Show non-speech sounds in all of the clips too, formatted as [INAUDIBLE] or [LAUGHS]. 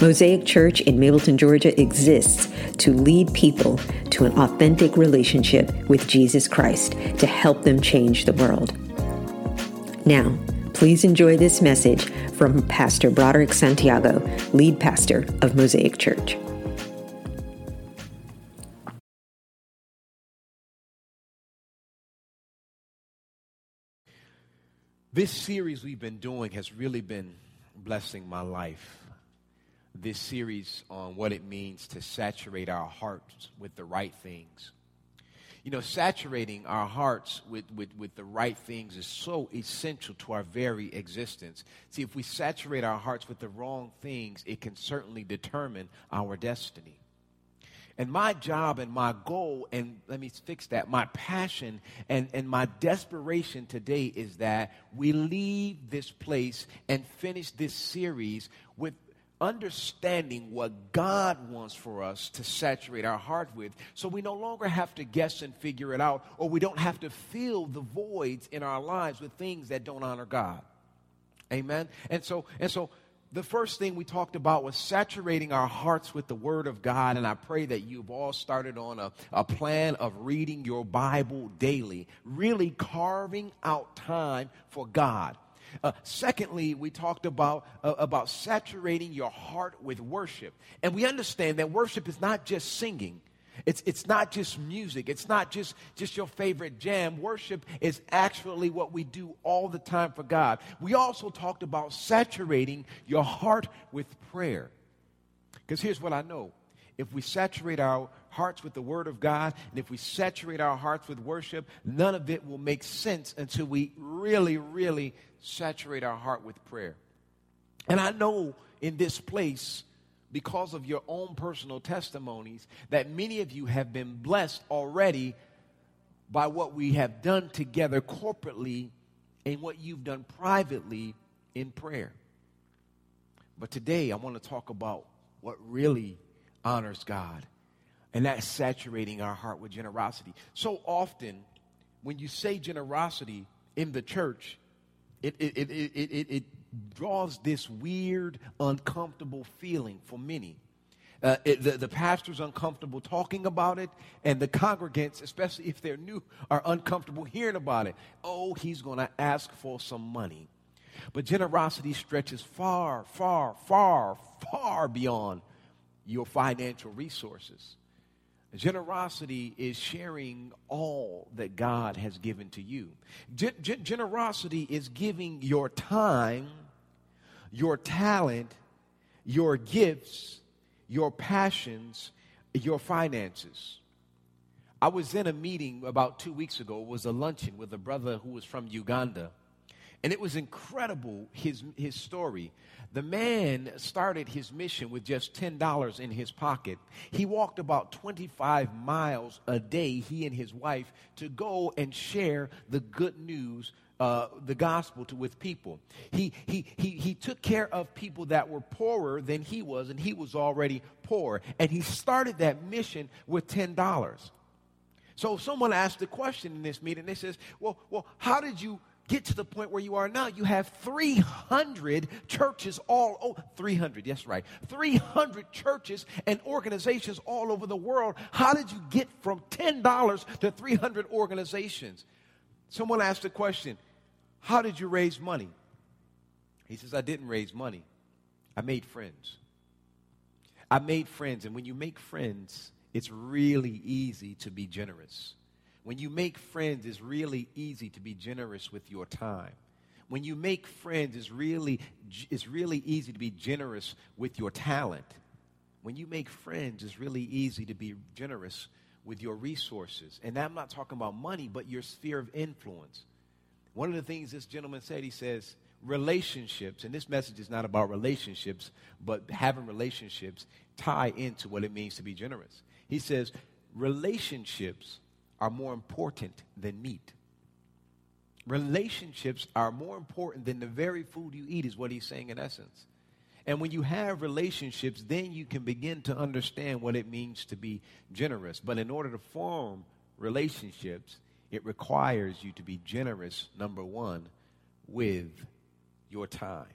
Mosaic Church in Mableton, Georgia exists to lead people to an authentic relationship with Jesus Christ to help them change the world. Now, please enjoy this message from Pastor Broderick Santiago, lead pastor of Mosaic Church. This series we've been doing has really been blessing my life this series on what it means to saturate our hearts with the right things. You know, saturating our hearts with, with, with the right things is so essential to our very existence. See, if we saturate our hearts with the wrong things, it can certainly determine our destiny. And my job and my goal, and let me fix that, my passion and, and my desperation today is that we leave this place and finish this series with understanding what God wants for us to saturate our heart with so we no longer have to guess and figure it out or we don't have to fill the voids in our lives with things that don't honor God. Amen. And so and so the first thing we talked about was saturating our hearts with the Word of God. And I pray that you've all started on a, a plan of reading your Bible daily, really carving out time for God. Uh, secondly, we talked about, uh, about saturating your heart with worship. And we understand that worship is not just singing. It's, it's not just music. It's not just, just your favorite jam. Worship is actually what we do all the time for God. We also talked about saturating your heart with prayer. Because here's what I know if we saturate our hearts with the Word of God, and if we saturate our hearts with worship, none of it will make sense until we really, really saturate our heart with prayer. And I know in this place, because of your own personal testimonies, that many of you have been blessed already by what we have done together corporately and what you've done privately in prayer. But today, I want to talk about what really honors God, and that's saturating our heart with generosity. So often, when you say generosity in the church, it, it, it, it, it, it draws this weird, uncomfortable feeling for many. Uh, it, the, the pastor's uncomfortable talking about it, and the congregants, especially if they're new, are uncomfortable hearing about it. Oh, he's going to ask for some money. But generosity stretches far, far, far, far beyond your financial resources. Generosity is sharing all that God has given to you. Gen- generosity is giving your time, your talent, your gifts, your passions, your finances. I was in a meeting about two weeks ago. It was a luncheon with a brother who was from Uganda. And it was incredible, his, his story. The man started his mission with just $10 in his pocket. He walked about 25 miles a day, he and his wife, to go and share the good news uh, the gospel to with people. He, he, he, he took care of people that were poorer than he was, and he was already poor. And he started that mission with $10. So someone asked the question in this meeting, they says, well, well, how did you get to the point where you are now. You have 300 churches all oh, 300, yes, right. 300 churches and organizations all over the world. How did you get from $10 to 300 organizations? Someone asked the question, How did you raise money? He says, I didn't raise money. I made friends. I made friends, and when you make friends, it's really easy to be generous. When you make friends, it's really easy to be generous with your time. When you make friends, it's really, it's really easy to be generous with your talent. When you make friends, it's really easy to be generous with your resources. And I'm not talking about money, but your sphere of influence. One of the things this gentleman said, he says, relationships, and this message is not about relationships, but having relationships tie into what it means to be generous. He says, relationships are more important than meat. Relationships are more important than the very food you eat, is what he's saying in essence. And when you have relationships, then you can begin to understand what it means to be generous. But in order to form relationships, it requires you to be generous, number one, with your time.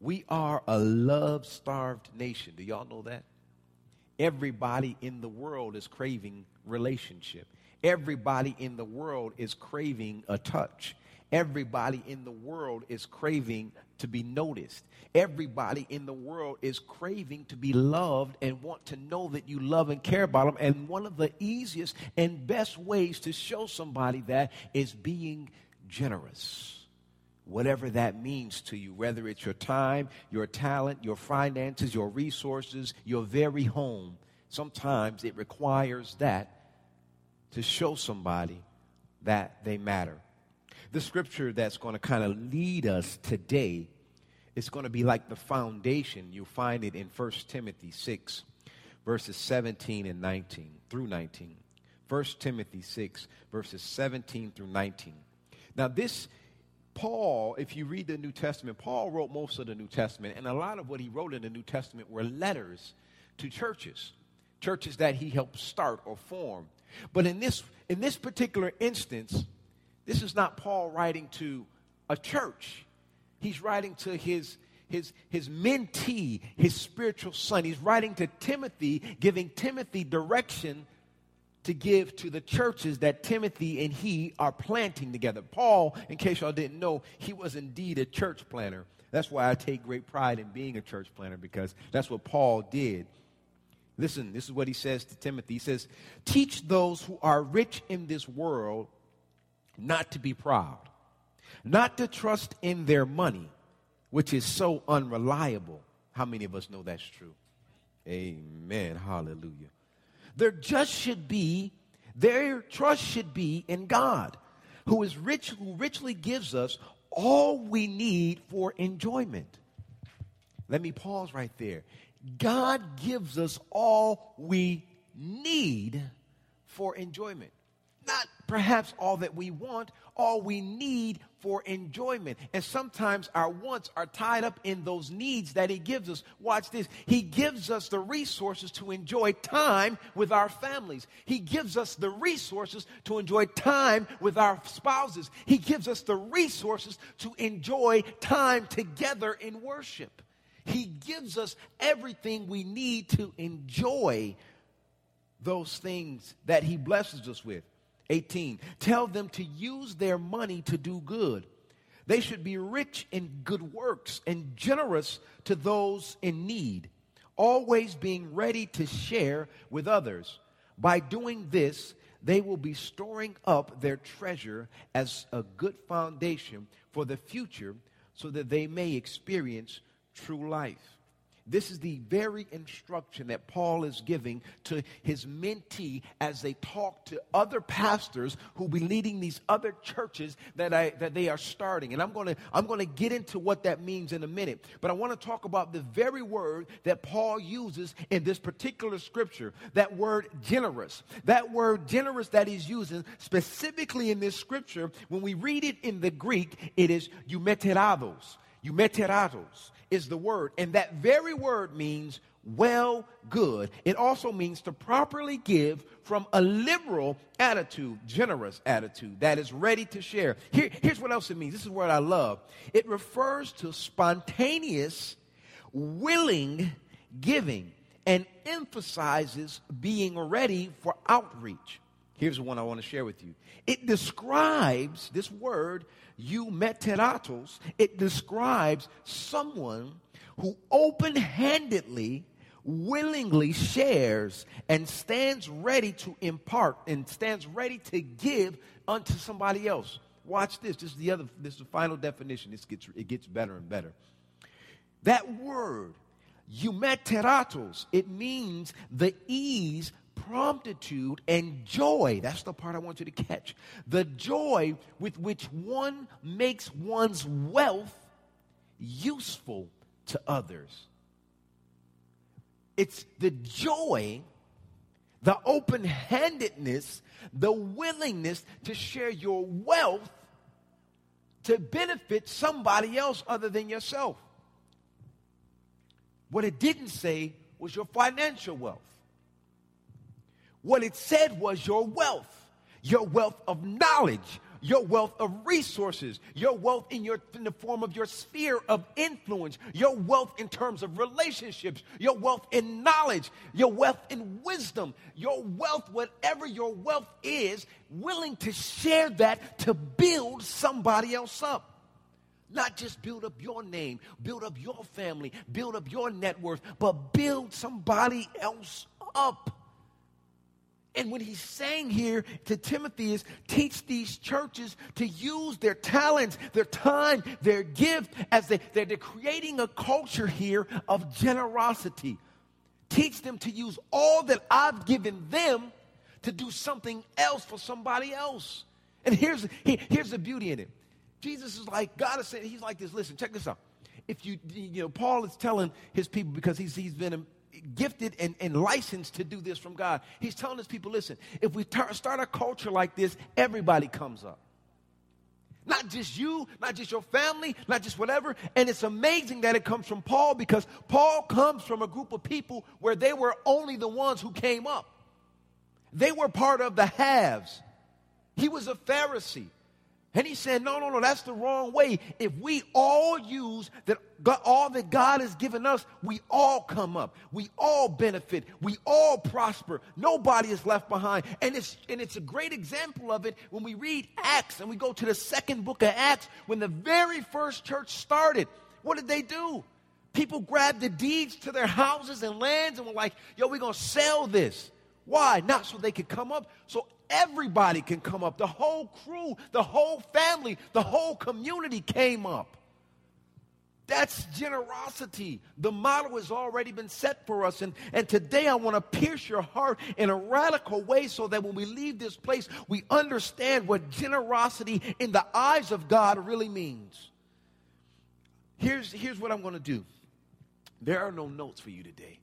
We are a love starved nation. Do y'all know that? Everybody in the world is craving relationship. Everybody in the world is craving a touch. Everybody in the world is craving to be noticed. Everybody in the world is craving to be loved and want to know that you love and care about them. And one of the easiest and best ways to show somebody that is being generous. Whatever that means to you, whether it's your time, your talent, your finances, your resources, your very home, sometimes it requires that to show somebody that they matter. The scripture that's going to kind of lead us today is going to be like the foundation. You'll find it in 1 Timothy 6, verses 17 and 19 through 19. 1 Timothy 6, verses 17 through 19. Now, this, Paul, if you read the New Testament, Paul wrote most of the New Testament, and a lot of what he wrote in the New Testament were letters to churches, churches that he helped start or form. But in this, in this particular instance, this is not Paul writing to a church. He's writing to his, his, his mentee, his spiritual son. He's writing to Timothy, giving Timothy direction to give to the churches that Timothy and he are planting together. Paul, in case y'all didn't know, he was indeed a church planter. That's why I take great pride in being a church planter because that's what Paul did. Listen, this is what he says to Timothy. He says, Teach those who are rich in this world not to be proud, not to trust in their money, which is so unreliable. How many of us know that's true? Amen. Hallelujah. There just should be, their trust should be in God, who is rich, who richly gives us all we need for enjoyment. Let me pause right there. God gives us all we need for enjoyment. Not perhaps all that we want, all we need for enjoyment. And sometimes our wants are tied up in those needs that He gives us. Watch this. He gives us the resources to enjoy time with our families. He gives us the resources to enjoy time with our spouses. He gives us the resources to enjoy time together in worship. He gives us everything we need to enjoy those things that He blesses us with. 18. Tell them to use their money to do good. They should be rich in good works and generous to those in need, always being ready to share with others. By doing this, they will be storing up their treasure as a good foundation for the future so that they may experience true life. This is the very instruction that Paul is giving to his mentee as they talk to other pastors who will be leading these other churches that, I, that they are starting. And I'm going to I'm going to get into what that means in a minute. But I want to talk about the very word that Paul uses in this particular scripture, that word generous. That word generous that he's using specifically in this scripture, when we read it in the Greek, it is eumeterados. Eumeterados is the word, and that very word means well, good. It also means to properly give from a liberal attitude, generous attitude that is ready to share. Here, here's what else it means. This is what I love. It refers to spontaneous, willing giving and emphasizes being ready for outreach. Here's one I want to share with you. It describes this word eumeteratos, it describes someone who open handedly, willingly shares and stands ready to impart and stands ready to give unto somebody else. Watch this. This is the other, this is the final definition. This gets, it gets better and better. That word, eumeteratos, it means the ease promptitude and joy. That's the part I want you to catch. The joy with which one makes one's wealth useful to others. It's the joy the open handedness, the willingness to share your wealth to benefit somebody else other than yourself. What it didn't say was your financial wealth. What it said was your wealth, your wealth of knowledge, your wealth of resources, your wealth in, your, in the form of your sphere of influence, your wealth in terms of relationships, your wealth in knowledge, your wealth in wisdom, your wealth, whatever your wealth is, willing to share that to build somebody else up. Not just build up your name, build up your family, build up your net worth, but build somebody else up. And what he's saying here to Timothy is teach these churches to use their talents, their time, their gift as they, they're, they're creating a culture here of generosity. Teach them to use all that I've given them to do something else for somebody else. And here's, here's the beauty in it. Jesus is like, God is saying, he's like this, listen, check this out. If you, you know, Paul is telling his people because he's, he's been gifted and, and licensed to do this from God. He's telling his people, listen, if we tar- start a culture like this, everybody comes up. Not just you, not just your family, not just whatever. And it's amazing that it comes from Paul because Paul comes from a group of people where they were only the ones who came up. They were part of the haves. He was a Pharisee. And he said, no, no, no, that's the wrong way. If we all use that all that God has given us, we all come up. We all benefit. We all prosper. Nobody is left behind. And it's, and it's a great example of it when we read Acts and we go to the second book of Acts when the very first church started. What did they do? People grabbed the deeds to their houses and lands and were like, yo, we're to sell this. Why? Not so they could come up, so everybody can come up. The whole crew, the whole family, the whole community came up. That's generosity. The model has already been set for us. And, and today I want to pierce your heart in a radical way so that when we leave this place, we understand what generosity in the eyes of God really means. Here's, here's what I'm going to do there are no notes for you today.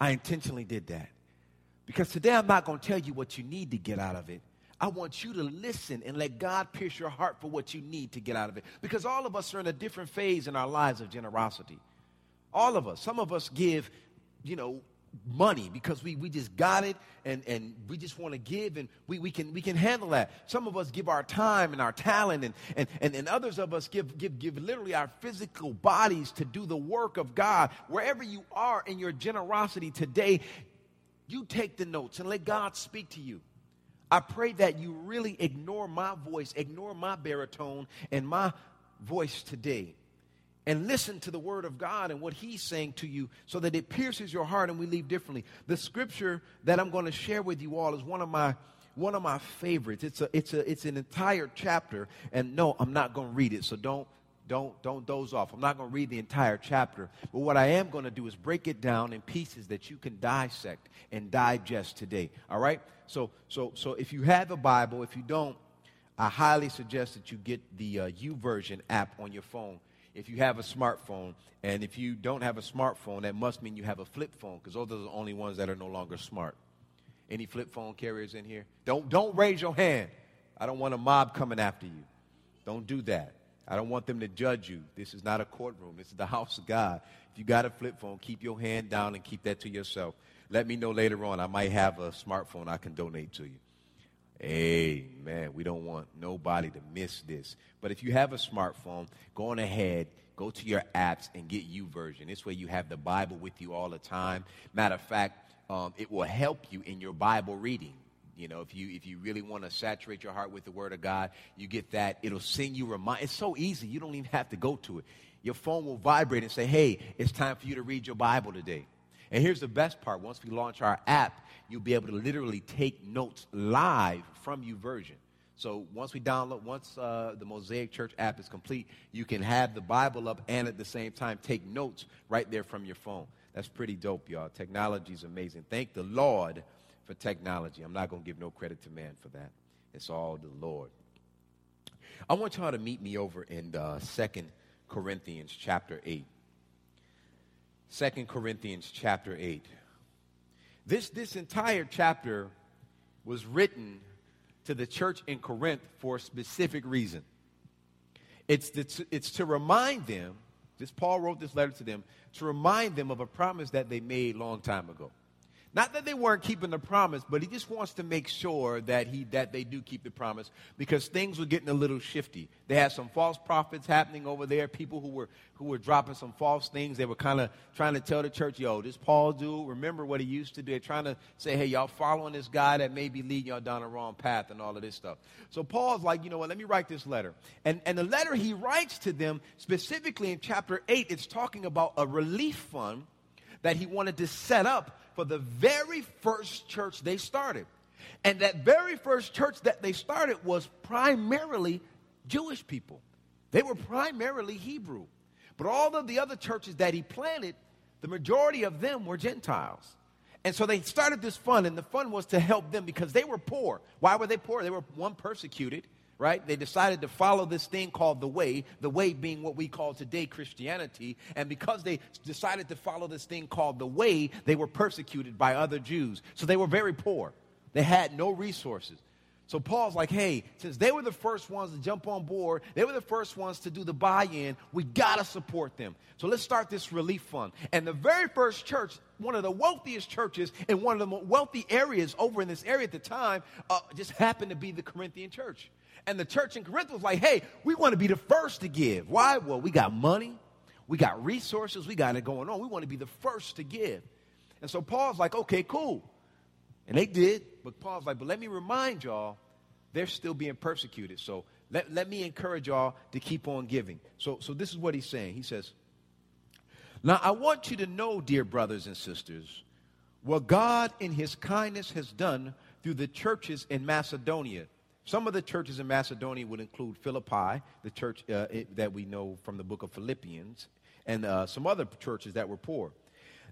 I intentionally did that. Because today I'm not going to tell you what you need to get out of it. I want you to listen and let God pierce your heart for what you need to get out of it. Because all of us are in a different phase in our lives of generosity. All of us. Some of us give, you know, money because we, we just got it and, and we just want to give and we, we, can, we can handle that. Some of us give our time and our talent and, and, and, and others of us give, give, give literally our physical bodies to do the work of God. Wherever you are in your generosity today, you take the notes and let God speak to you. I pray that you really ignore my voice, ignore my baritone and my voice today, and listen to the word of God and what He's saying to you so that it pierces your heart and we leave differently. The scripture that I'm going to share with you all is one of my one of my favorites. It's a it's a it's an entire chapter, and no, I'm not going to read it, so don't don't, don't doze off. I'm not going to read the entire chapter. But what I am going to do is break it down in pieces that you can dissect and digest today. All right? So, so, so if you have a Bible, if you don't, I highly suggest that you get the uh, YouVersion app on your phone if you have a smartphone. And if you don't have a smartphone, that must mean you have a flip phone because those are the only ones that are no longer smart. Any flip phone carriers in here? Don't, don't raise your hand. I don't want a mob coming after you. Don't do that. I don't want them to judge you. This is not a courtroom. This is the house of God. If you got a flip phone, keep your hand down and keep that to yourself. Let me know later on. I might have a smartphone I can donate to you. Amen. We don't want nobody to miss this. But if you have a smartphone, go on ahead, go to your apps and get YouVersion. This way you have the Bible with you all the time. Matter of fact, um, it will help you in your Bible reading. You know, if you if you really want to saturate your heart with the Word of God, you get that. It'll send you remind. It's so easy. You don't even have to go to it. Your phone will vibrate and say, "Hey, it's time for you to read your Bible today." And here's the best part: once we launch our app, you'll be able to literally take notes live from YouVersion. So once we download, once uh, the Mosaic Church app is complete, you can have the Bible up and at the same time take notes right there from your phone. That's pretty dope, y'all. Technology is amazing. Thank the Lord for technology. I'm not going to give no credit to man for that. It's all the Lord. I want y'all to meet me over in uh, 2 Corinthians chapter 8. 2 Corinthians chapter 8. This, this entire chapter was written to the church in Corinth for a specific reason. It's, it's, it's to remind them, this Paul wrote this letter to them, to remind them of a promise that they made long time ago. Not that they weren't keeping the promise, but he just wants to make sure that he that they do keep the promise because things were getting a little shifty. They had some false prophets happening over there, people who were who were dropping some false things. They were kind of trying to tell the church, "Yo, this Paul dude, remember what he used to do." They're trying to say, "Hey, y'all following this guy that may be leading y'all down the wrong path and all of this stuff." So Paul's like, "You know what? Let me write this letter." And and the letter he writes to them specifically in chapter 8, it's talking about a relief fund that he wanted to set up for the very first church they started. And that very first church that they started was primarily Jewish people. They were primarily Hebrew. But all of the other churches that he planted, the majority of them were Gentiles. And so they started this fund, and the fund was to help them because they were poor. Why were they poor? They were, one, persecuted, right? They decided to follow this thing called the way, the way being what we call today Christianity. And because they decided to follow this thing called the way, they were persecuted by other Jews. So they were very poor. They had no resources. So Paul's like, hey, since they were the first ones to jump on board, they were the first ones to do the buy in, we got to support them. So let's start this relief fund. And the very first church, one of the wealthiest churches in one of the wealthy areas over in this area at the time, uh, just happened to be the Corinthian church. And the church in Corinth was like, hey, we want to be the first to give. Why? Well, we got money, we got resources, we got it going on. We want to be the first to give. And so Paul's like, okay, cool. And they did, but Paul's like, but let me remind y'all, they're still being persecuted. So let, let me encourage y'all to keep on giving. So, so this is what he's saying. He says, Now I want you to know, dear brothers and sisters, what God in his kindness has done through the churches in Macedonia some of the churches in Macedonia would include Philippi, the church uh, it, that we know from the book of Philippians, and uh, some other churches that were poor.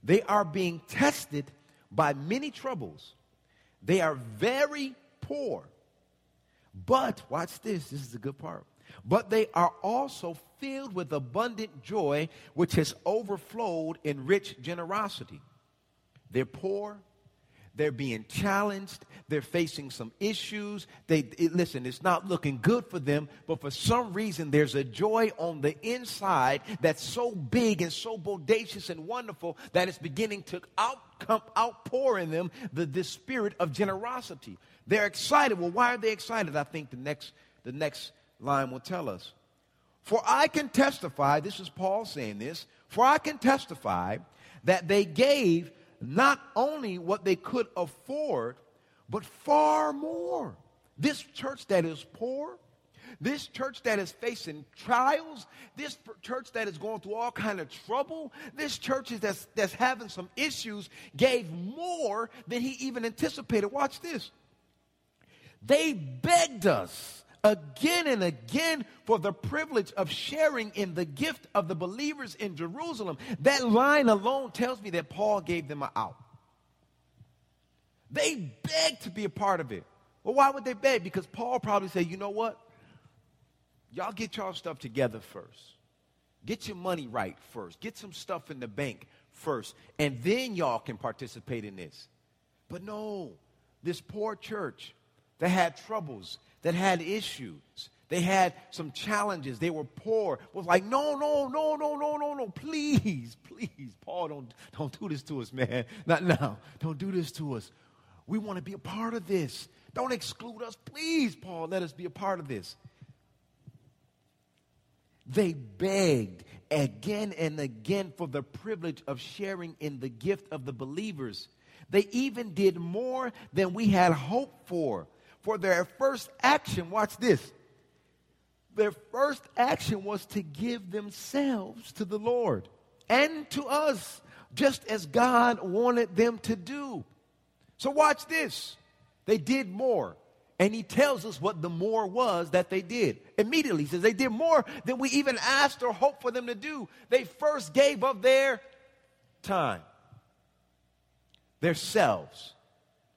They are being tested by many troubles. They are very poor. But, watch this, this is the good part. But they are also filled with abundant joy, which has overflowed in rich generosity. They're poor, they're being challenged. They're facing some issues. They it, listen, it's not looking good for them, but for some reason there's a joy on the inside that's so big and so bodacious and wonderful that it's beginning to outcome, outpour in them the, the spirit of generosity. They're excited. Well, why are they excited? I think the next the next line will tell us. For I can testify, this is Paul saying this, for I can testify that they gave not only what they could afford, but far more. This church that is poor, this church that is facing trials, this church that is going through all kind of trouble, this church that's, that's having some issues, gave more than he even anticipated. Watch this. They begged us again and again for the privilege of sharing in the gift of the believers in Jerusalem. That line alone tells me that Paul gave them an out. They begged to be a part of it. Well, why would they beg? Because Paul probably said, you know what? Y'all get y'all stuff together first. Get your money right first. Get some stuff in the bank first. And then y'all can participate in this. But no, this poor church that had troubles, that had issues. They had some challenges. They were poor. Was like, no, no, no, no, no, no, no. Please, please, Paul, don't, don't do this to us, man. Not now. Don't do this to us. We want to be a part of this. Don't exclude us. Please, Paul, let us be a part of this. They begged again and again for the privilege of sharing in the gift of the believers. They even did more than we had hoped for for their first action, watch this. Their first action was to give themselves to the Lord and to us, just as God wanted them to do. So, watch this. They did more. And he tells us what the more was that they did. Immediately, he says they did more than we even asked or hoped for them to do. They first gave of their time, their selves,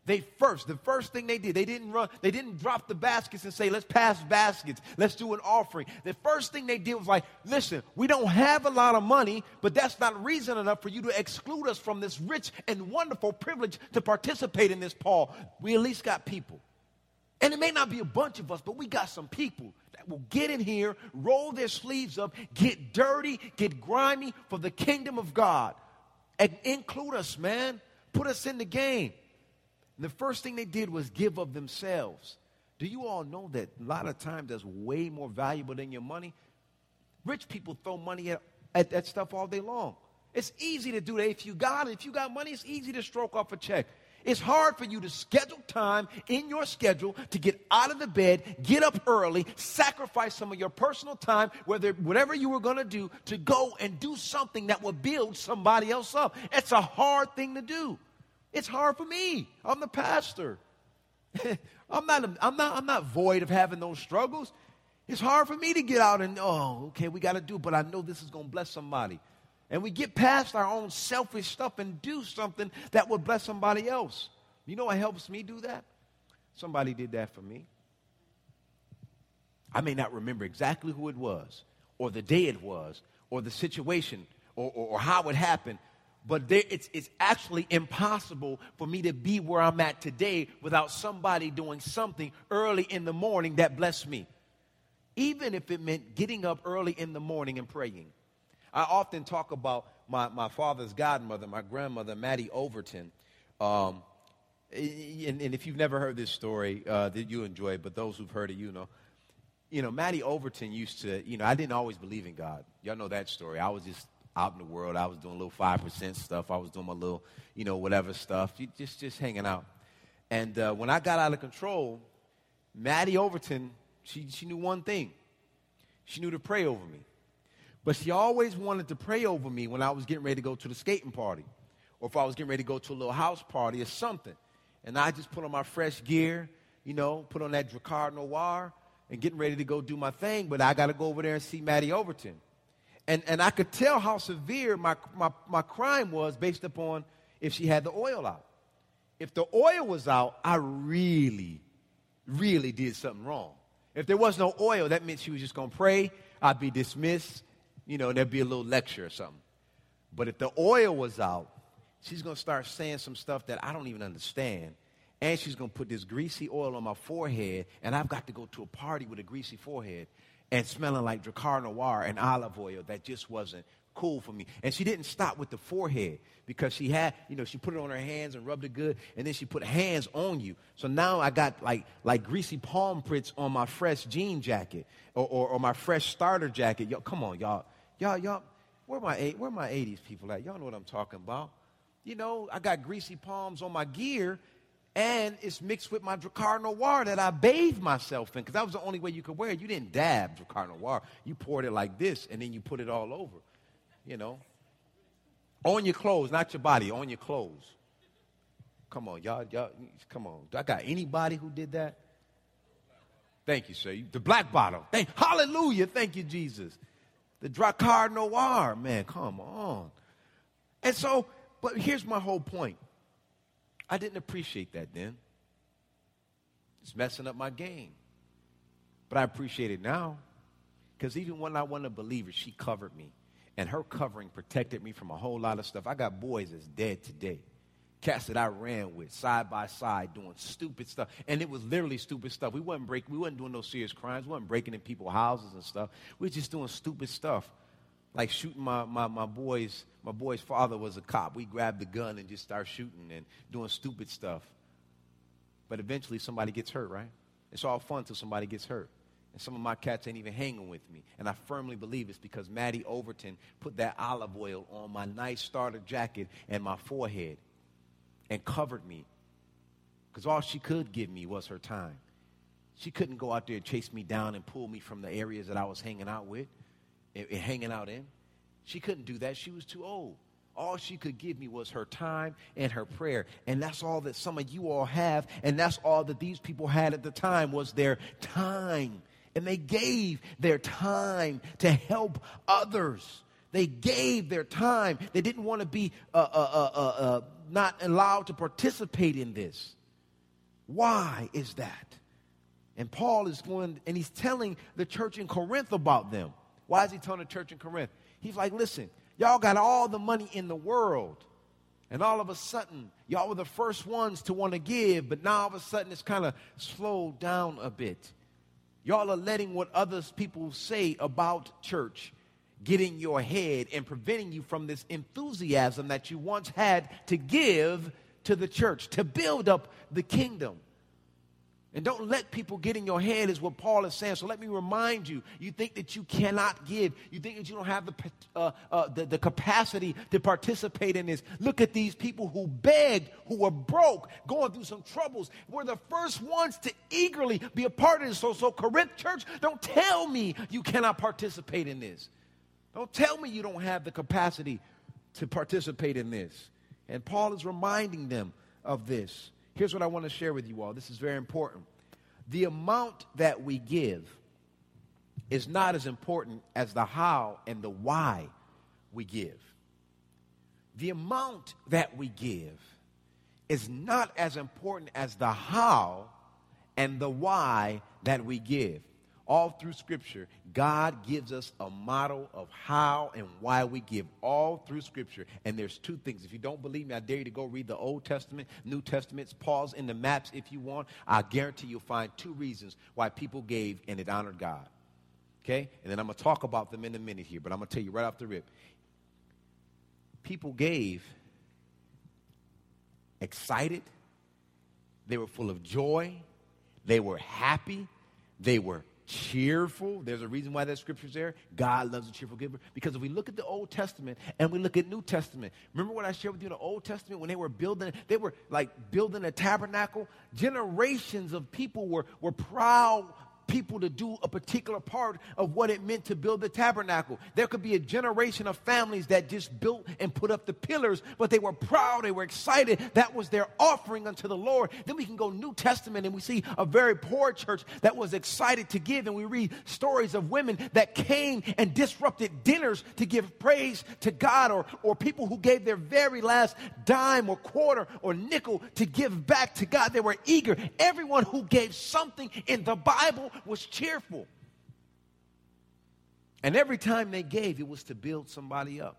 They first, the first thing they did, they didn't run, they didn't drop the baskets and say, let's pass baskets, let's do an offering. The first thing they did was like, listen, we don't have a lot of money, but that's not reason enough for you to exclude us from this rich and wonderful privilege to participate in this, Paul. We at least got people. And it may not be a bunch of us, but we got some people that will get in here, roll their sleeves up, get dirty, get grimy for the kingdom of God. And include us, man. Put us in the game. And the first thing they did was give of themselves. Do you all know that a lot of times that's way more valuable than your money? Rich people throw money at, at, at stuff all day long. It's easy to do that. If you got it, if you got money, it's easy to stroke off a check. It's hard for you to schedule time in your schedule to get out of the bed, get up early, sacrifice some of your personal time, whether whatever you were going to do, to go and do something that will build somebody else up. It's a hard thing to do. It's hard for me. I'm the pastor. [LAUGHS] I'm not, I'm, not, I'm not void of having those struggles. It's hard for me to get out and, oh, okay, we got to do, but I know this is going to bless somebody. And we get past our own selfish stuff and do something that would bless somebody else. You know what helps me do that? Somebody did that for me. I may not remember exactly who it was, or the day it was, or the situation, or, or, or how it happened, but there, it's, it's actually impossible for me to be where I'm at today without somebody doing something early in the morning that blessed me. Even if it meant getting up early in the morning and praying. I often talk about my, my father's godmother, my grandmother, Mattie Overton. Um, and, and, if you've never heard this story, uh, that you enjoy it, but those who've heard it, you know. You know, Mattie Overton used to, you know, I didn't always believe in God. Y'all know that story. I was just out in the world. I was doing a little five percent stuff. I was doing my little, you know, whatever stuff. Just just hanging out. And uh, when I got out of control, Maddie Overton, she she knew one thing. She knew to pray over me. But she always wanted to pray over me when I was getting ready to go to the skating party, or if I was getting ready to go to a little house party or something. And I just put on my fresh gear, you know, put on that Drakkar Noir, and getting ready to go do my thing. But I got to go over there and see Maddie Overton. And, and I could tell how severe my, my, my crime was based upon if she had the oil out. If the oil was out, I really, really did something wrong. If there was no oil, that meant she was just going to pray. I'd be dismissed. You know, there'd be a little lecture or something. But if the oil was out, she's going to start saying some stuff that I don't even understand. And she's going to put this greasy oil on my forehead, and I've got to go to a party with a greasy forehead and smelling like Drakkar Noir and olive oil that just wasn't cool for me. And she didn't stop with the forehead because she had, you know, she put it on her hands and rubbed it good, and then she put hands on you. So now I got like like greasy palm prints on my fresh jean jacket or, or, or my fresh starter jacket. Yo, come on, y'all, y'all, y'all. Where my where my '80s people at? Y'all know what I'm talking about. You know, I got greasy palms on my gear, and it's mixed with my Drakkar Noir that I bathed myself in because that was the only way you could wear it. You didn't dab Drakkar Noir. You poured it like this, and then you put it all over, you know. On your clothes, not your body, on your clothes. Come on, y'all, y'all, come on. Do I got anybody who did that? Thank you, sir. The black bottle. Thank, hallelujah. Thank you, Jesus. The Drakkar Noir, man, come on. And so, but here's my whole point. I didn't appreciate that then. It's messing up my game. But I appreciate it now. Because even when I wasn't a believer, she covered me. And her covering protected me from a whole lot of stuff. I got boys that's dead today. Cats that I ran with side by side doing stupid stuff. And it was literally stupid stuff. We wasn't break, we wasn't doing no serious crimes. We wasn't breaking in people's houses and stuff. We were just doing stupid stuff like shooting my, my, my boy's my boy's father was a cop. We grabbed the gun and just start shooting and doing stupid stuff. But eventually somebody gets hurt, right? It's all fun until somebody gets hurt. And some of my cats ain't even hanging with me. And I firmly believe it's because maddie Overton put that olive oil on my nice starter jacket and my forehead and covered me. Because all she could give me was her time. She couldn't go out there and chase me down and pull me from the areas that I was hanging out with hanging out in. She couldn't do that. She was too old. All she could give me was her time and her prayer. And that's all that some of you all have. And that's all that these people had at the time was their time. And they gave their time to help others. They gave their time. They didn't want to be uh, uh, uh, uh, uh not allowed to participate in this. Why is that? And Paul is going, and he's telling the church in Corinth about them. Why is he telling the church in Corinth? He's like, listen, y'all got all the money in the world. And all of a sudden, y'all were the first ones to want to give, but now all of a sudden it's kind of slowed down a bit. Y'all are letting what other people say about church get in your head and preventing you from this enthusiasm that you once had to give to the church, to build up the kingdom. And don't let people get in your head, is what Paul is saying. So let me remind you you think that you cannot give, you think that you don't have the, uh, uh, the, the capacity to participate in this. Look at these people who begged, who were broke, going through some troubles, were the first ones to eagerly be a part of this. So, so Corinth Church, don't tell me you cannot participate in this. Don't tell me you don't have the capacity to participate in this. And Paul is reminding them of this. Here's what I want to share with you all. This is very important. The amount that we give is not as important as the how and the why we give. The amount that we give is not as important as the how and the why that we give all through Scripture, God gives us a model of how and why we give, all through Scripture. And there's two things. If you don't believe me, I dare you to go read the Old Testament, New Testaments, pause in the maps if you want. I guarantee you'll find two reasons why people gave and it honored God. Okay? And then I'm going to talk about them in a minute here, but I'm going to tell you right off the rip. People gave excited, they were full of joy, they were happy, they were cheerful. There's a reason why that scripture's there. God loves a cheerful giver. Because if we look at the Old Testament and we look at New Testament, remember what I shared with you in the Old Testament when they were building, they were like building a tabernacle? Generations of people were, were proud people to do a particular part of what it meant to build the tabernacle. There could be a generation of families that just built and put up the pillars, but they were proud, they were excited. That was their offering unto the Lord. Then we can go New Testament and we see a very poor church that was excited to give, and we read stories of women that came and disrupted dinners to give praise to God, or, or people who gave their very last dime or quarter or nickel to give back to God. They were eager. Everyone who gave something in the Bible was cheerful. And every time they gave, it was to build somebody up.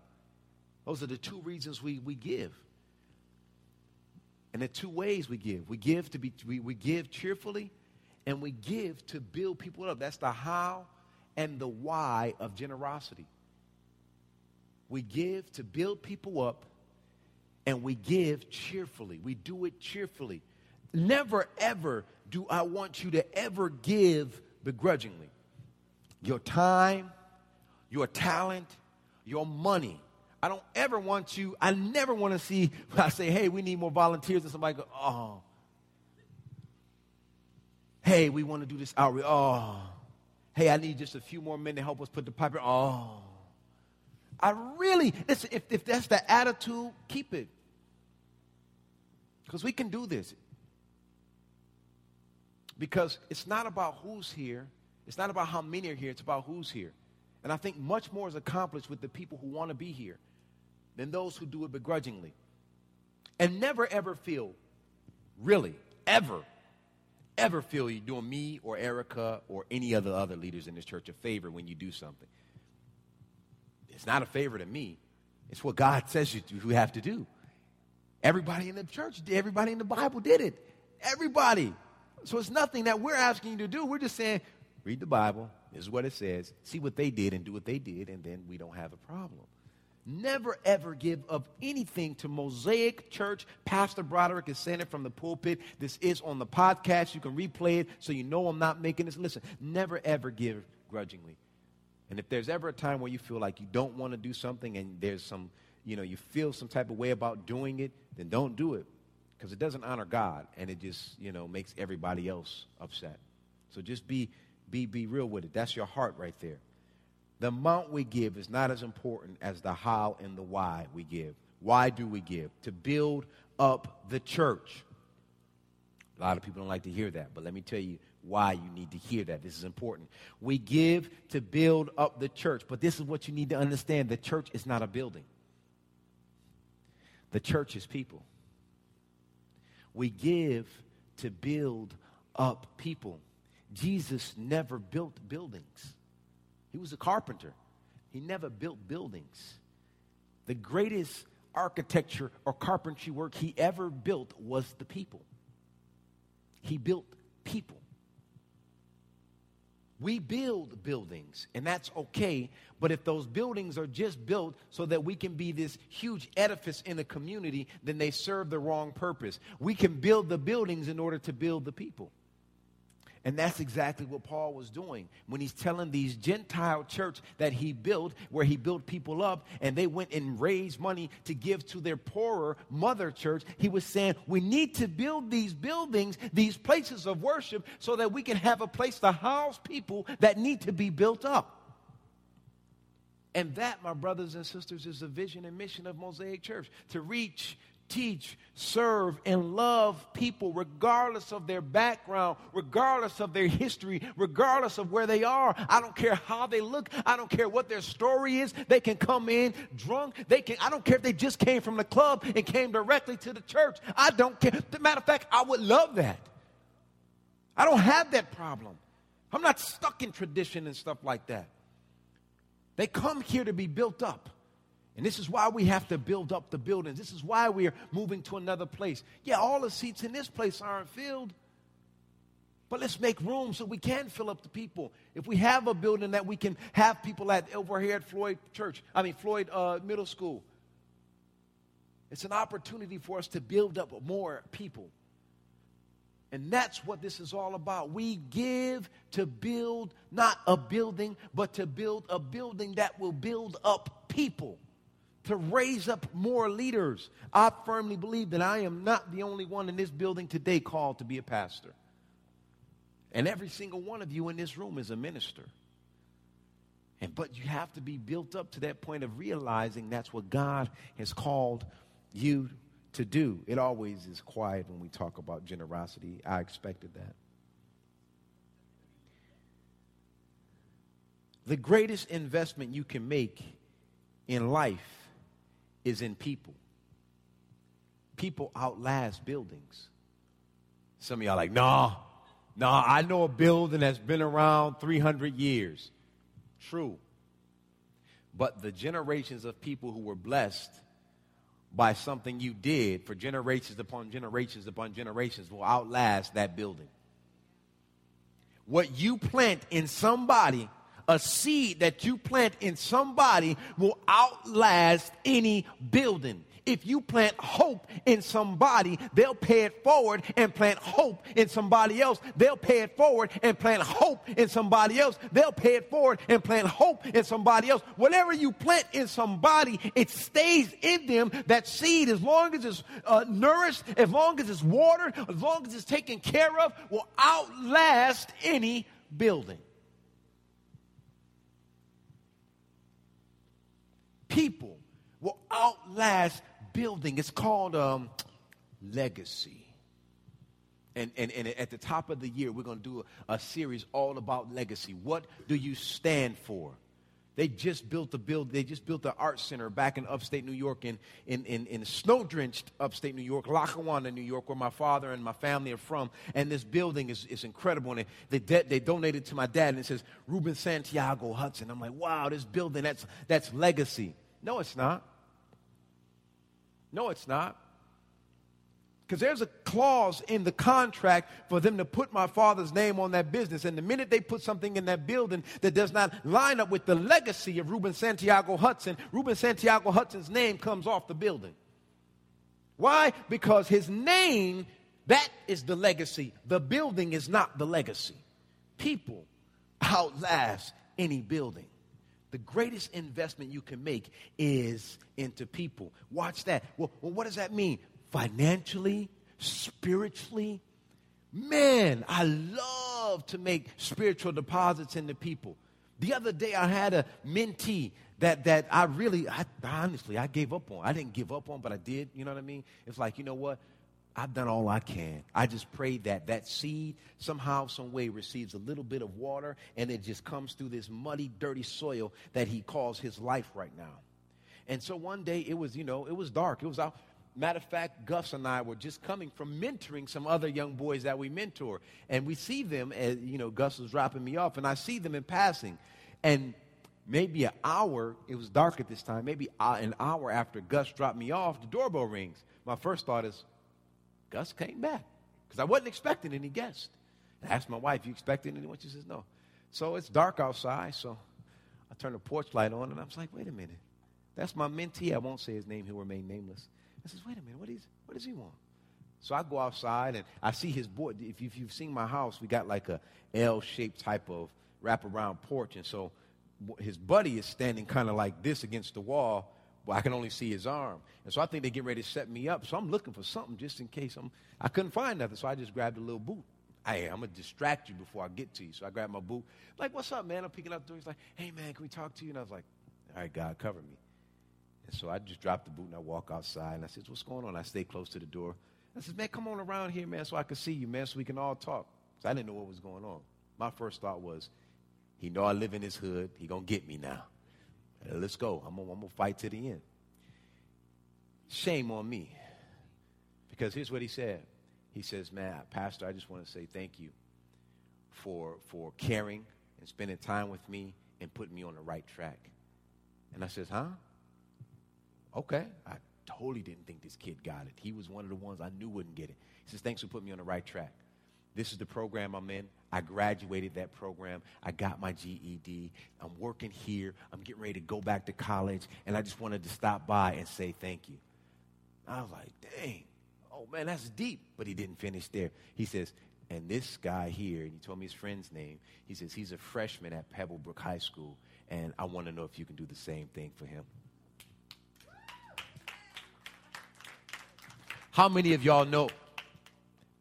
Those are the two reasons we, we give. And the two ways we give. We give to be we, we give cheerfully and we give to build people up. That's the how and the why of generosity. We give to build people up and we give cheerfully. We do it cheerfully. Never ever do I want you to ever give begrudgingly. Your time, your talent, your money. I don't ever want you, I never want to see, [LAUGHS] I say, hey, we need more volunteers, and somebody go, oh. Hey, we want to do this outreach. Oh. Hey, I need just a few more men to help us put the pipe in. Oh. I really, listen, if, if that's the attitude, keep it. Because we can do this. Because it's not about who's here, it's not about how many are here, it's about who's here. And I think much more is accomplished with the people who want to be here than those who do it begrudgingly. And never ever feel, really, ever, ever feel you're doing me or Erica or any other other leaders in this church a favor when you do something. It's not a favor to me. It's what God says you, do, you have to do. Everybody in the church, everybody in the Bible did it. Everybody. So it's nothing that we're asking you to do. We're just saying, read the Bible. This is what it says. See what they did and do what they did, and then we don't have a problem. Never ever give of anything to Mosaic Church. Pastor Broderick is saying it from the pulpit. This is on the podcast. You can replay it so you know I'm not making this. Listen, never ever give grudgingly. And if there's ever a time where you feel like you don't want to do something and there's some, you know, you feel some type of way about doing it, then don't do it because it doesn't honor God and it just, you know, makes everybody else upset. So just be, be, be real with it. That's your heart right there. The amount we give is not as important as the how and the why we give. Why do we give? To build up the church. A lot of people don't like to hear that, but let me tell you why you need to hear that. This is important. We give to build up the church, but this is what you need to understand the church is not a building, the church is people. We give to build up people. Jesus never built buildings. He was a carpenter. He never built buildings. The greatest architecture or carpentry work he ever built was the people. He built people. We build buildings, and that's okay. But if those buildings are just built so that we can be this huge edifice in the community, then they serve the wrong purpose. We can build the buildings in order to build the people. And that's exactly what Paul was doing when he's telling these Gentile church that he built, where he built people up, and they went and raised money to give to their poorer mother church. He was saying, We need to build these buildings, these places of worship, so that we can have a place to house people that need to be built up. And that, my brothers and sisters, is the vision and mission of Mosaic Church to reach teach, serve, and love people regardless of their background, regardless of their history, regardless of where they are. I don't care how they look. I don't care what their story is. They can come in drunk. They can, I don't care if they just came from the club and came directly to the church. I don't care. matter of fact, I would love that. I don't have that problem. I'm not stuck in tradition and stuff like that. They come here to be built up. And this is why we have to build up the buildings. This is why we are moving to another place. Yeah, all the seats in this place aren't filled. But let's make room so we can fill up the people. If we have a building that we can have people at over here at Floyd Church, I mean Floyd uh, Middle School, it's an opportunity for us to build up more people. And that's what this is all about. We give to build not a building, but to build a building that will build up people to raise up more leaders. I firmly believe that I am not the only one in this building today called to be a pastor. And every single one of you in this room is a minister. And but you have to be built up to that point of realizing that's what God has called you to do. It always is quiet when we talk about generosity. I expected that. The greatest investment you can make in life is in people. People outlast buildings. Some of y'all like, nah, nah, I know a building that's been around 300 years. True. But the generations of people who were blessed by something you did for generations upon generations upon generations will outlast that building. What you plant in somebody a seed that you plant in somebody will outlast any building. If you plant hope in somebody, they'll pay it forward and plant hope in somebody else. They'll pay it forward and plant hope in somebody else. They'll pay it forward and plant hope in somebody else. Whatever you plant in somebody, it stays in them. That seed, as long as it's uh, nourished, as long as it's watered, as long as it's taken care of, will outlast any building. People will outlast building. It's called um, legacy. And, and, and at the top of the year, we're going to do a, a series all about legacy. What do you stand for? They just built a build. They just built an art center back in upstate New York, in in in, in snow-drenched upstate New York, Lackawanna, New York, where my father and my family are from. And this building is, is incredible. And they they, they donated to my dad, and it says Ruben Santiago Hudson. I'm like, wow, this building that's that's legacy. No, it's not. No, it's not. Because there's a clause in the contract for them to put my father's name on that business. And the minute they put something in that building that does not line up with the legacy of Ruben Santiago Hudson, Ruben Santiago Hudson's name comes off the building. Why? Because his name, that is the legacy. The building is not the legacy. People outlast any building the greatest investment you can make is into people. Watch that. Well, well, what does that mean? Financially, spiritually. Man, I love to make spiritual deposits into people. The other day I had a mentee that, that I really, I, honestly, I gave up on. I didn't give up on, but I did. You know what I mean? It's like, you know what? I've done all I can. I just pray that that seed somehow, some way receives a little bit of water and it just comes through this muddy, dirty soil that he calls his life right now. And so one day it was, you know, it was dark. It was out matter of fact, Gus and I were just coming from mentoring some other young boys that we mentor. And we see them as, you know, Gus was dropping me off, and I see them in passing. And maybe an hour, it was dark at this time, maybe an hour after Gus dropped me off, the doorbell rings. My first thought is, Gus came back. Because I wasn't expecting any guests. And I asked my wife, you expecting anyone? She says, no. So it's dark outside, so I turn the porch light on, and I was like, wait a minute. That's my mentee. I won't say his name. He'll remain nameless. I says, wait a minute. What, is, what does he want? So I go outside, and I see his board. If you've seen my house, we got like a L-shaped type of wraparound porch. And so his buddy is standing kind of like this against the wall, but I can only see his arm. And so I think they get ready to set me up. So I'm looking for something just in case I'm, I couldn't find nothing. So I just grabbed a little boot. Hey, I'm going to distract you before I get to you. So I grabbed my boot. Like, what's up, man? I'm picking up the door. He's like, hey, man, can we talk to you? And I was like, all right, God, cover me. And so I just dropped the boot and I walk outside. And I said, what's going on? I stay close to the door. I said, man, come on around here, man, so I can see you, man, so we can all talk. So I didn't know what was going on. My first thought was, he know I live in his hood. He going to get me now. Let's go. I'm going to fight to the end. Shame on me. Because here's what he said. He says, man, Pastor, I just want to say thank you for, for caring and spending time with me and putting me on the right track. And I says, huh? Okay. I totally didn't think this kid got it. He was one of the ones I knew wouldn't get it. He says, thanks for putting me on the right track. This is the program I'm in. I graduated that program. I got my GED. I'm working here. I'm getting ready to go back to college. And I just wanted to stop by and say thank you. I was like, dang. Oh, man, that's deep. But he didn't finish there. He says, and this guy here, and he told me his friend's name. He says, he's a freshman at Pebblebrook High School. And I want to know if you can do the same thing for him. How many of y'all know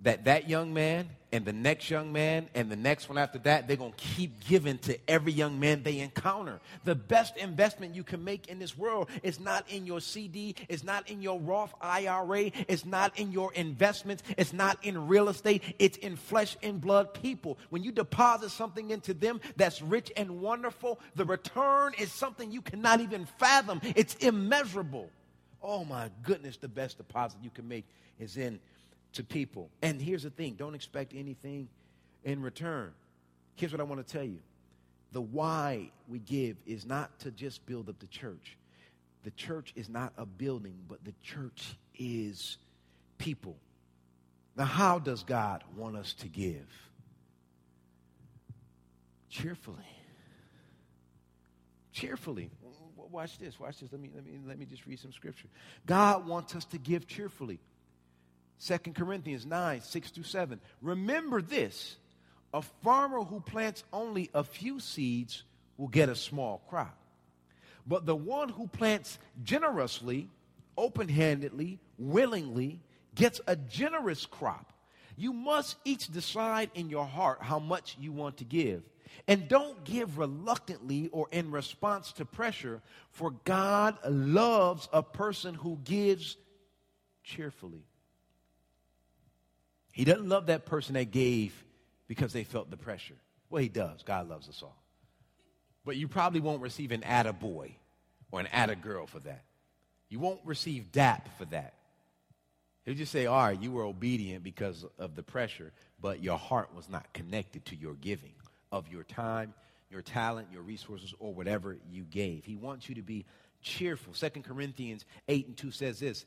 that that young man and the next young man and the next one after that, they're going to keep giving to every young man they encounter. The best investment you can make in this world is not in your CD, it's not in your Roth IRA, it's not in your investments, it's not in real estate, it's in flesh and blood people. When you deposit something into them that's rich and wonderful, the return is something you cannot even fathom. It's immeasurable. Oh my goodness, the best deposit you can make is in to people. And here's the thing don't expect anything in return. Here's what I want to tell you the why we give is not to just build up the church. The church is not a building, but the church is people. Now, how does God want us to give? Cheerfully. Cheerfully. Watch this. Watch this. Let me, let me, let me just read some scripture. God wants us to give cheerfully. 2 Corinthians 9, 6 through 7. Remember this a farmer who plants only a few seeds will get a small crop. But the one who plants generously, open handedly, willingly, gets a generous crop. You must each decide in your heart how much you want to give. And don't give reluctantly or in response to pressure, for God loves a person who gives cheerfully. He doesn't love that person that gave because they felt the pressure. Well, he does. God loves us all. But you probably won't receive an atta boy or an atta girl for that. You won't receive DAP for that. He'll just say, all right, you were obedient because of the pressure, but your heart was not connected to your giving of your time, your talent, your resources, or whatever you gave. He wants you to be cheerful. Second Corinthians 8 and 2 says this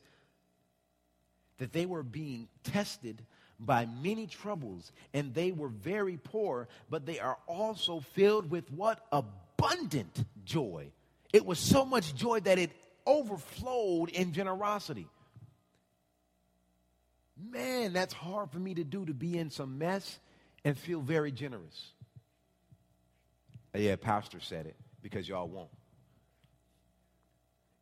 that they were being tested by many troubles, and they were very poor, but they are also filled with what? Abundant joy. It was so much joy that it overflowed in generosity. Man, that's hard for me to do to be in some mess and feel very generous. Yeah, pastor said it because y'all won't.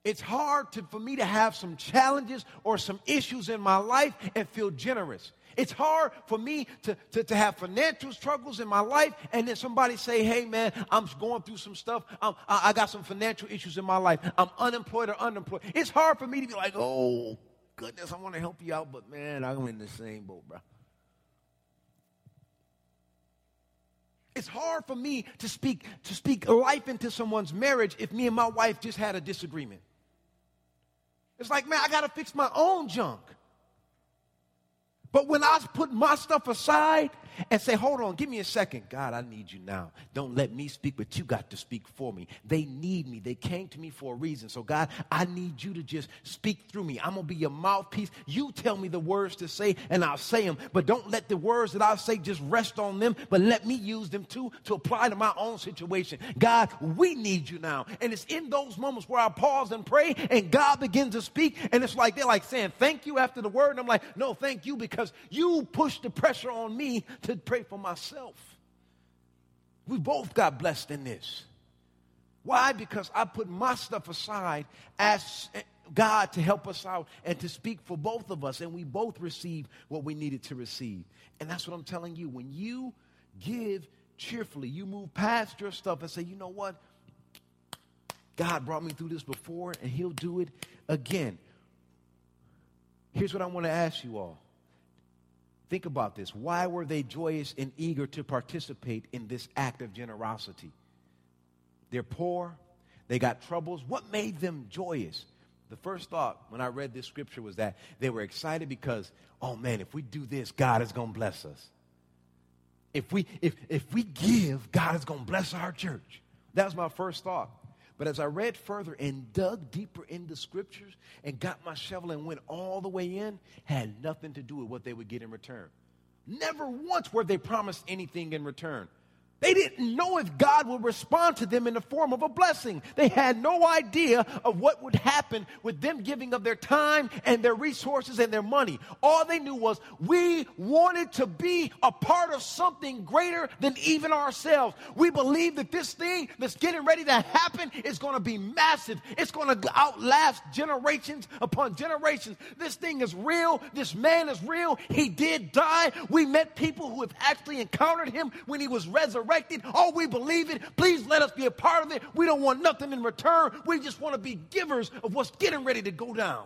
It's hard to, for me to have some challenges or some issues in my life and feel generous. It's hard for me to, to, to, have financial struggles in my life and then somebody say, hey man, I'm going through some stuff. I'm, I got some financial issues in my life. I'm unemployed or unemployed. It's hard for me to be like, oh, goodness, I want to help you out, but man, I'm in the same boat, bro. It's hard for me to speak, to speak life into someone's marriage if me and my wife just had a disagreement. It's like, man, I got to fix my own junk. But when I put my stuff aside and say, hold on, give me a second. God, I need you now. Don't let me speak, but you got to speak for me. They need me. They came to me for a reason. So, God, I need you to just speak through me. I'm going to be your mouthpiece. You tell me the words to say, and I'll say them. But don't let the words that I say just rest on them, but let me use them too to apply to my own situation. God, we need you now. And it's in those moments where I pause and pray, and God begins to speak. And it's like they're like saying, thank you after the word. And I'm like, no, thank you because you pushed the pressure on me to pray for myself. We both got blessed in this. Why? Because I put my stuff aside, asked God to help us out and to speak for both of us, and we both received what we needed to receive. And that's what I'm telling you. When you give cheerfully, you move past your stuff and say, you know what? God brought me through this before, and He'll do it again. Here's what I want to ask you all Think about this. Why were they joyous and eager to participate in this act of generosity? They're poor, they got troubles. What made them joyous? The first thought when I read this scripture was that they were excited because, oh man, if we do this, God is going to bless us. If we, if, if we give, God is going to bless our church. That was my first thought. But as I read further and dug deeper into scriptures and got my shovel and went all the way in, had nothing to do with what they would get in return. Never once were they promised anything in return. They didn't know if God would respond to them in the form of a blessing. They had no idea of what would happen with them giving of their time and their resources and their money. All they knew was we wanted to be a part of something greater than even ourselves. We believe that this thing that's getting ready to happen is going to be massive. It's going to outlast generations upon generations. This thing is real. This man is real. He did die. We met people who have actually encountered him when he was resurrected Oh, we believe it. Please let us be a part of it. We don't want nothing in return. We just want to be givers of what's getting ready to go down.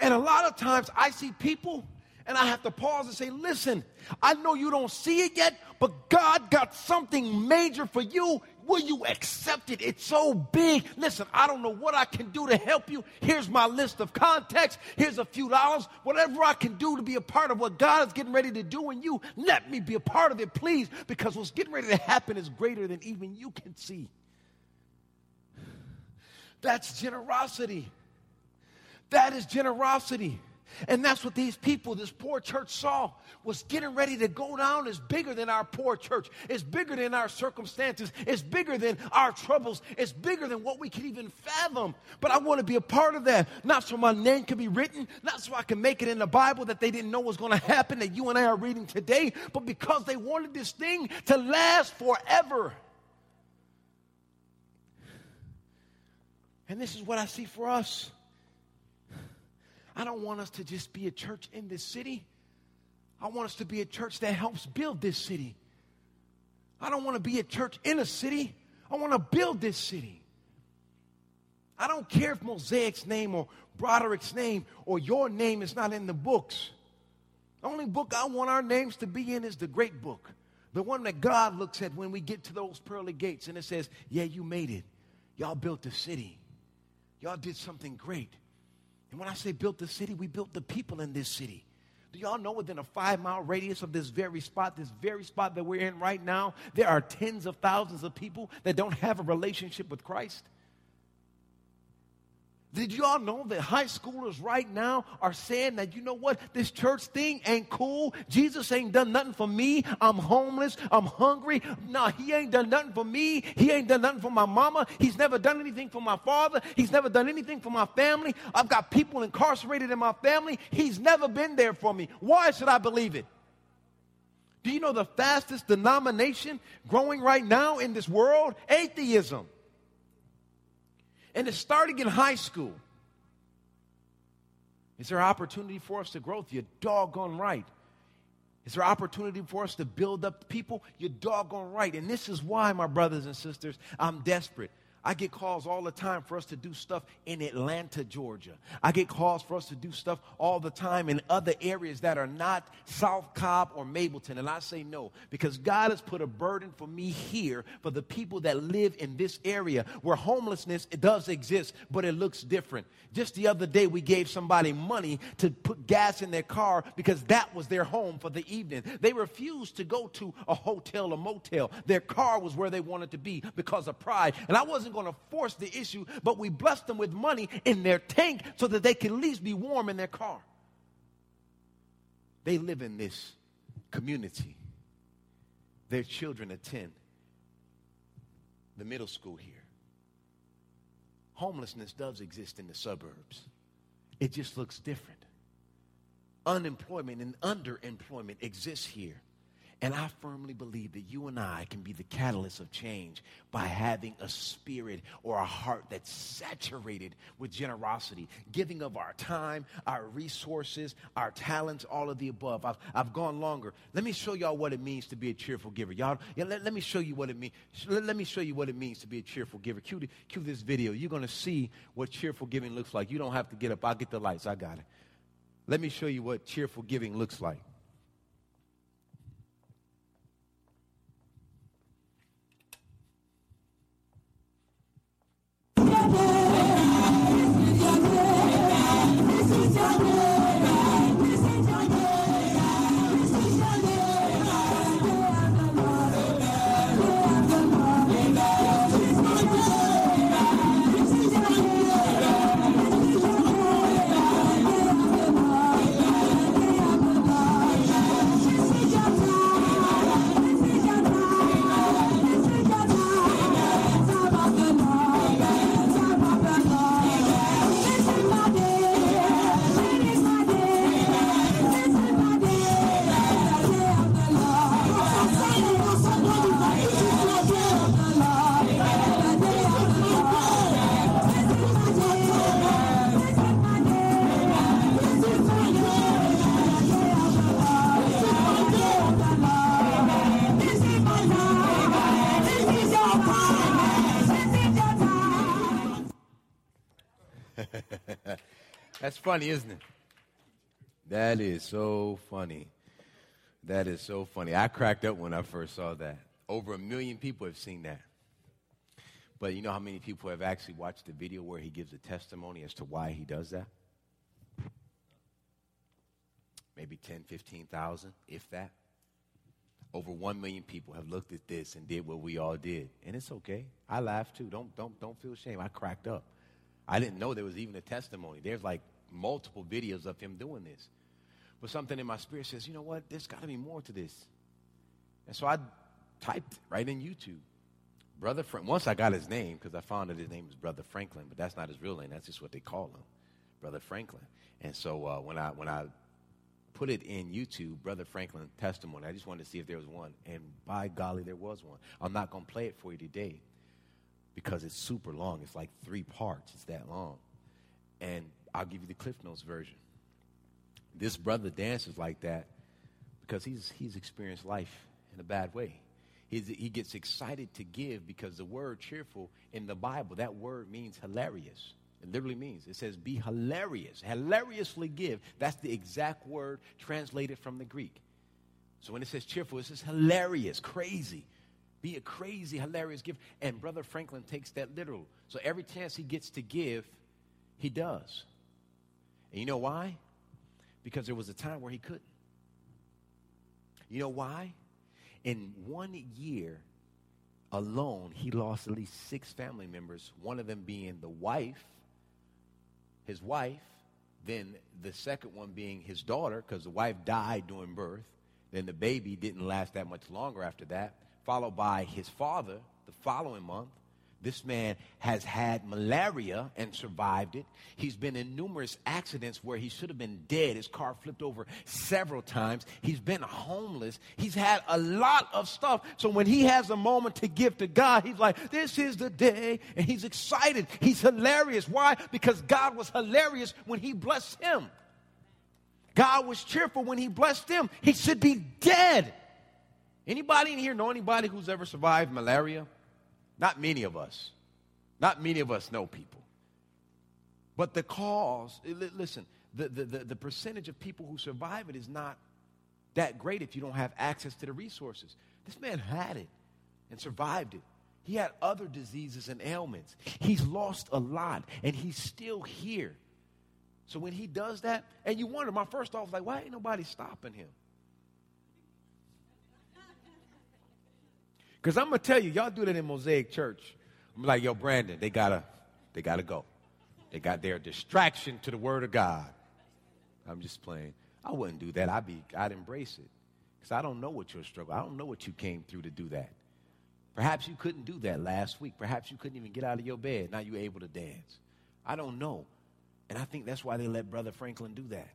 And a lot of times I see people and I have to pause and say, listen, I know you don't see it yet, but God got something major for you. Will you accept it? It's so big. Listen, I don't know what I can do to help you. Here's my list of contacts. Here's a few dollars. Whatever I can do to be a part of what God is getting ready to do in you, let me be a part of it, please, because what's getting ready to happen is greater than even you can see. That's generosity. That is generosity. And that's what these people, this poor church saw, was getting ready to go down is bigger than our poor church. It's bigger than our circumstances. It's bigger than our troubles. It's bigger than what we can even fathom. But I want to be a part of that. Not so my name can be written, not so I can make it in the Bible that they didn't know was going to happen that you and I are reading today, but because they wanted this thing to last forever. And this is what I see for us. I don't want us to just be a church in this city. I want us to be a church that helps build this city. I don't want to be a church in a city. I want to build this city. I don't care if Mosaic's name or Broderick's name or your name is not in the books. The only book I want our names to be in is the great book. The one that God looks at when we get to those pearly gates and it says, Yeah, you made it. Y'all built a city. Y'all did something great. And when I say built the city, we built the people in this city. Do y'all know within a five mile radius of this very spot, this very spot that we're in right now, there are tens of thousands of people that don't have a relationship with Christ? Did y'all know that high schoolers right now are saying that, you know what, this church thing ain't cool? Jesus ain't done nothing for me. I'm homeless. I'm hungry. No, he ain't done nothing for me. He ain't done nothing for my mama. He's never done anything for my father. He's never done anything for my family. I've got people incarcerated in my family. He's never been there for me. Why should I believe it? Do you know the fastest denomination growing right now in this world? Atheism. And it's starting in high school. Is there opportunity for us to grow? You're doggone right. Is there opportunity for us to build up people? You're doggone right. And this is why, my brothers and sisters, I'm desperate. I get calls all the time for us to do stuff in Atlanta, Georgia. I get calls for us to do stuff all the time in other areas that are not South Cobb or Mableton. And I say no, because God has put a burden for me here for the people that live in this area where homelessness does exist, but it looks different. Just the other day, we gave somebody money to put gas in their car because that was their home for the evening. They refused to go to a hotel or motel. Their car was where they wanted to be because of pride. And I wasn't going to force the issue, but we bless them with money in their tank so that they can at least be warm in their car. They live in this community. Their children attend the middle school here. Homelessness does exist in the suburbs, it just looks different. Unemployment and underemployment exists here. And I firmly believe that you and I can be the catalyst of change by having a spirit or a heart that's saturated with generosity, giving of our time, our resources, our talents, all of the above. I've, I've gone longer. Let me show y'all what it means to be a cheerful giver. Y'all, yeah, let, let me show you what it means. Let, let, me show you what it means to be a cheerful giver. Cue, cue this video. You're going to see what cheerful giving looks like. You don't have to get up. I'll get the lights. I got it. Let me show you what cheerful giving looks like. Funny, isn't it? That is so funny. That is so funny. I cracked up when I first saw that. Over a million people have seen that. But you know how many people have actually watched the video where he gives a testimony as to why he does that? Maybe 10, 15,000, if that. Over 1 million people have looked at this and did what we all did. And it's okay. I laughed too. Don't, don't, don't feel shame. I cracked up. I didn't know there was even a testimony. There's like multiple videos of him doing this. But something in my spirit says, you know what? There's got to be more to this. And so I typed right in YouTube. Brother Frank. Once I got his name, because I found that his name is Brother Franklin, but that's not his real name. That's just what they call him, Brother Franklin. And so uh, when I when I put it in YouTube, Brother Franklin testimony, I just wanted to see if there was one, and by golly, there was one. I'm not going to play it for you today because it's super long. It's like three parts. It's that long, and I'll give you the Cliff Notes version. This brother dances like that because he's, he's experienced life in a bad way. He's, he gets excited to give because the word cheerful in the Bible, that word means hilarious. It literally means, it says be hilarious, hilariously give. That's the exact word translated from the Greek. So when it says cheerful, it says hilarious, crazy. Be a crazy, hilarious gift. And Brother Franklin takes that literal. So every chance he gets to give, he does. And you know why? Because there was a time where he couldn't. You know why? In one year alone, he lost at least six family members, one of them being the wife, his wife, then the second one being his daughter, because the wife died during birth. Then the baby didn't last that much longer after that, followed by his father the following month, this man has had malaria and survived it. He's been in numerous accidents where he should have been dead. His car flipped over several times. He's been homeless. He's had a lot of stuff. So when he has a moment to give to God, he's like, This is the day. And he's excited. He's hilarious. Why? Because God was hilarious when he blessed him. God was cheerful when he blessed him. He should be dead. Anybody in here know anybody who's ever survived malaria? Not many of us. Not many of us know people. But the cause, listen, the, the, the, the percentage of people who survive it is not that great if you don't have access to the resources. This man had it and survived it. He had other diseases and ailments. He's lost a lot, and he's still here. So when he does that, and you wonder, my first thought was like, why ain't nobody stopping him? Because I'm gonna tell you, y'all do that in Mosaic Church. I'm like, yo, Brandon, they gotta, they gotta go. They got their distraction to the Word of God. I'm just playing. I wouldn't do that. I'd be, I'd embrace it. Because I don't know what your struggle. I don't know what you came through to do that. Perhaps you couldn't do that last week. Perhaps you couldn't even get out of your bed. Now you're able to dance. I don't know. And I think that's why they let Brother Franklin do that.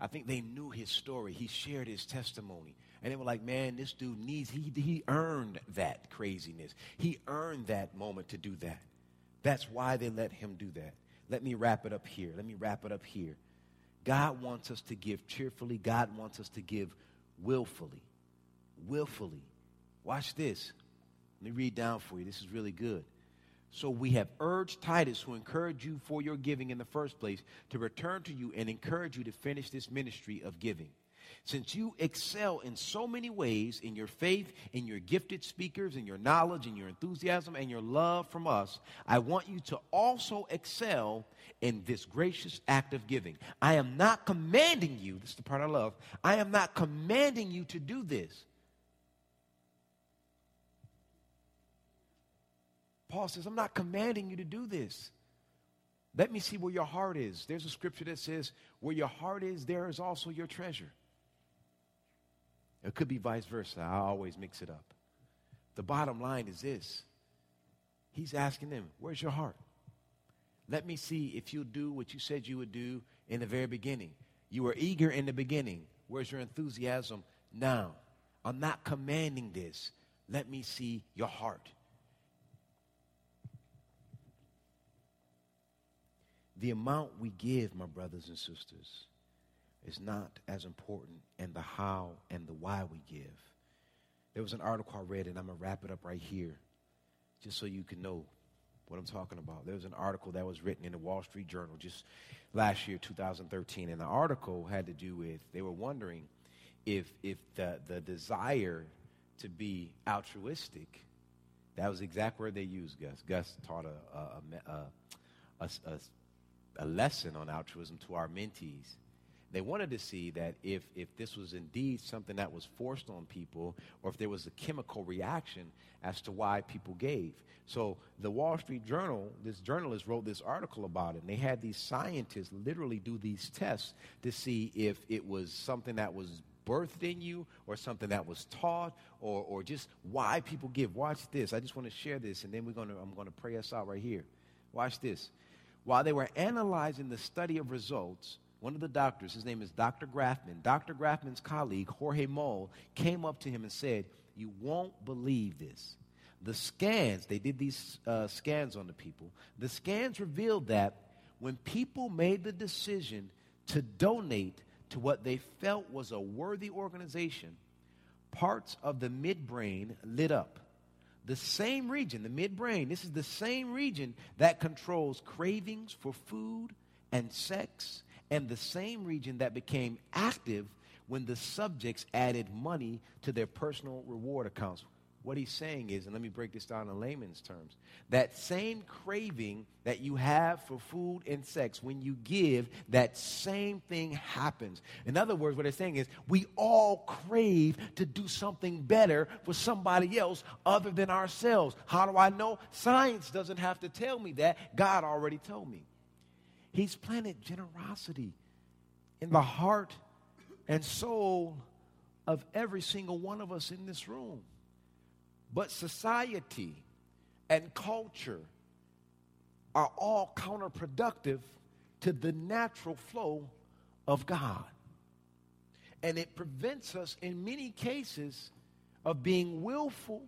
I think they knew his story. He shared his testimony. And they were like, man, this dude needs, he, he earned that craziness. He earned that moment to do that. That's why they let him do that. Let me wrap it up here. Let me wrap it up here. God wants us to give cheerfully. God wants us to give willfully. Willfully. Watch this. Let me read down for you. This is really good. So we have urged Titus, who encouraged you for your giving in the first place, to return to you and encourage you to finish this ministry of giving. Since you excel in so many ways in your faith, in your gifted speakers, in your knowledge, in your enthusiasm, and your love from us, I want you to also excel in this gracious act of giving. I am not commanding you, this is the part I love, I am not commanding you to do this. Paul says, I'm not commanding you to do this. Let me see where your heart is. There's a scripture that says, Where your heart is, there is also your treasure. It could be vice versa. I always mix it up. The bottom line is this He's asking them, Where's your heart? Let me see if you'll do what you said you would do in the very beginning. You were eager in the beginning. Where's your enthusiasm now? I'm not commanding this. Let me see your heart. The amount we give, my brothers and sisters, is not as important and the how and the why we give. There was an article I read, and I'm going to wrap it up right here, just so you can know what I'm talking about. There was an article that was written in the Wall Street Journal just last year, 2013, and the article had to do with they were wondering if if the the desire to be altruistic, that was exact word they used. Gus Gus taught a, a, a, a, a lesson on altruism to our mentees they wanted to see that if, if this was indeed something that was forced on people or if there was a chemical reaction as to why people gave. So the Wall Street Journal, this journalist wrote this article about it, and they had these scientists literally do these tests to see if it was something that was birthed in you or something that was taught or, or just why people give. Watch this. I just want to share this, and then we're gonna, I'm going to pray us out right here. Watch this. While they were analyzing the study of results, one of the doctors, his name is Dr. Grafman, Dr. Grafman's colleague, Jorge Moll, came up to him and said, You won't believe this. The scans, they did these uh, scans on the people, the scans revealed that when people made the decision to donate to what they felt was a worthy organization, parts of the midbrain lit up. The same region, the midbrain, this is the same region that controls cravings for food and sex and the same region that became active when the subjects added money to their personal reward accounts. What he's saying is, and let me break this down in layman's terms, that same craving that you have for food and sex, when you give, that same thing happens. In other words, what they're saying is, we all crave to do something better for somebody else other than ourselves. How do I know? Science doesn't have to tell me that. God already told me. He's planted generosity in the heart and soul of every single one of us in this room. But society and culture are all counterproductive to the natural flow of God. And it prevents us, in many cases, of being willful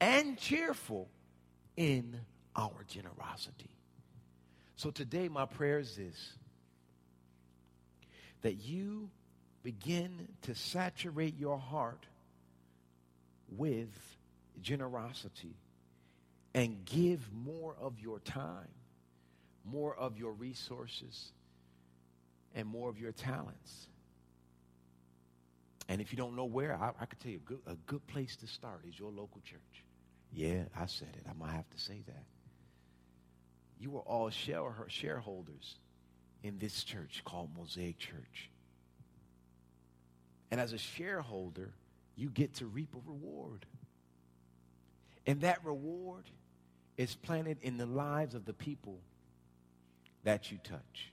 and cheerful in our generosity. So today, my prayer is this that you begin to saturate your heart with generosity and give more of your time, more of your resources, and more of your talents. And if you don't know where, I, I could tell you a good, a good place to start is your local church. Yeah, I said it. I might have to say that. You are all shareholders in this church called Mosaic Church. And as a shareholder, you get to reap a reward. And that reward is planted in the lives of the people that you touch.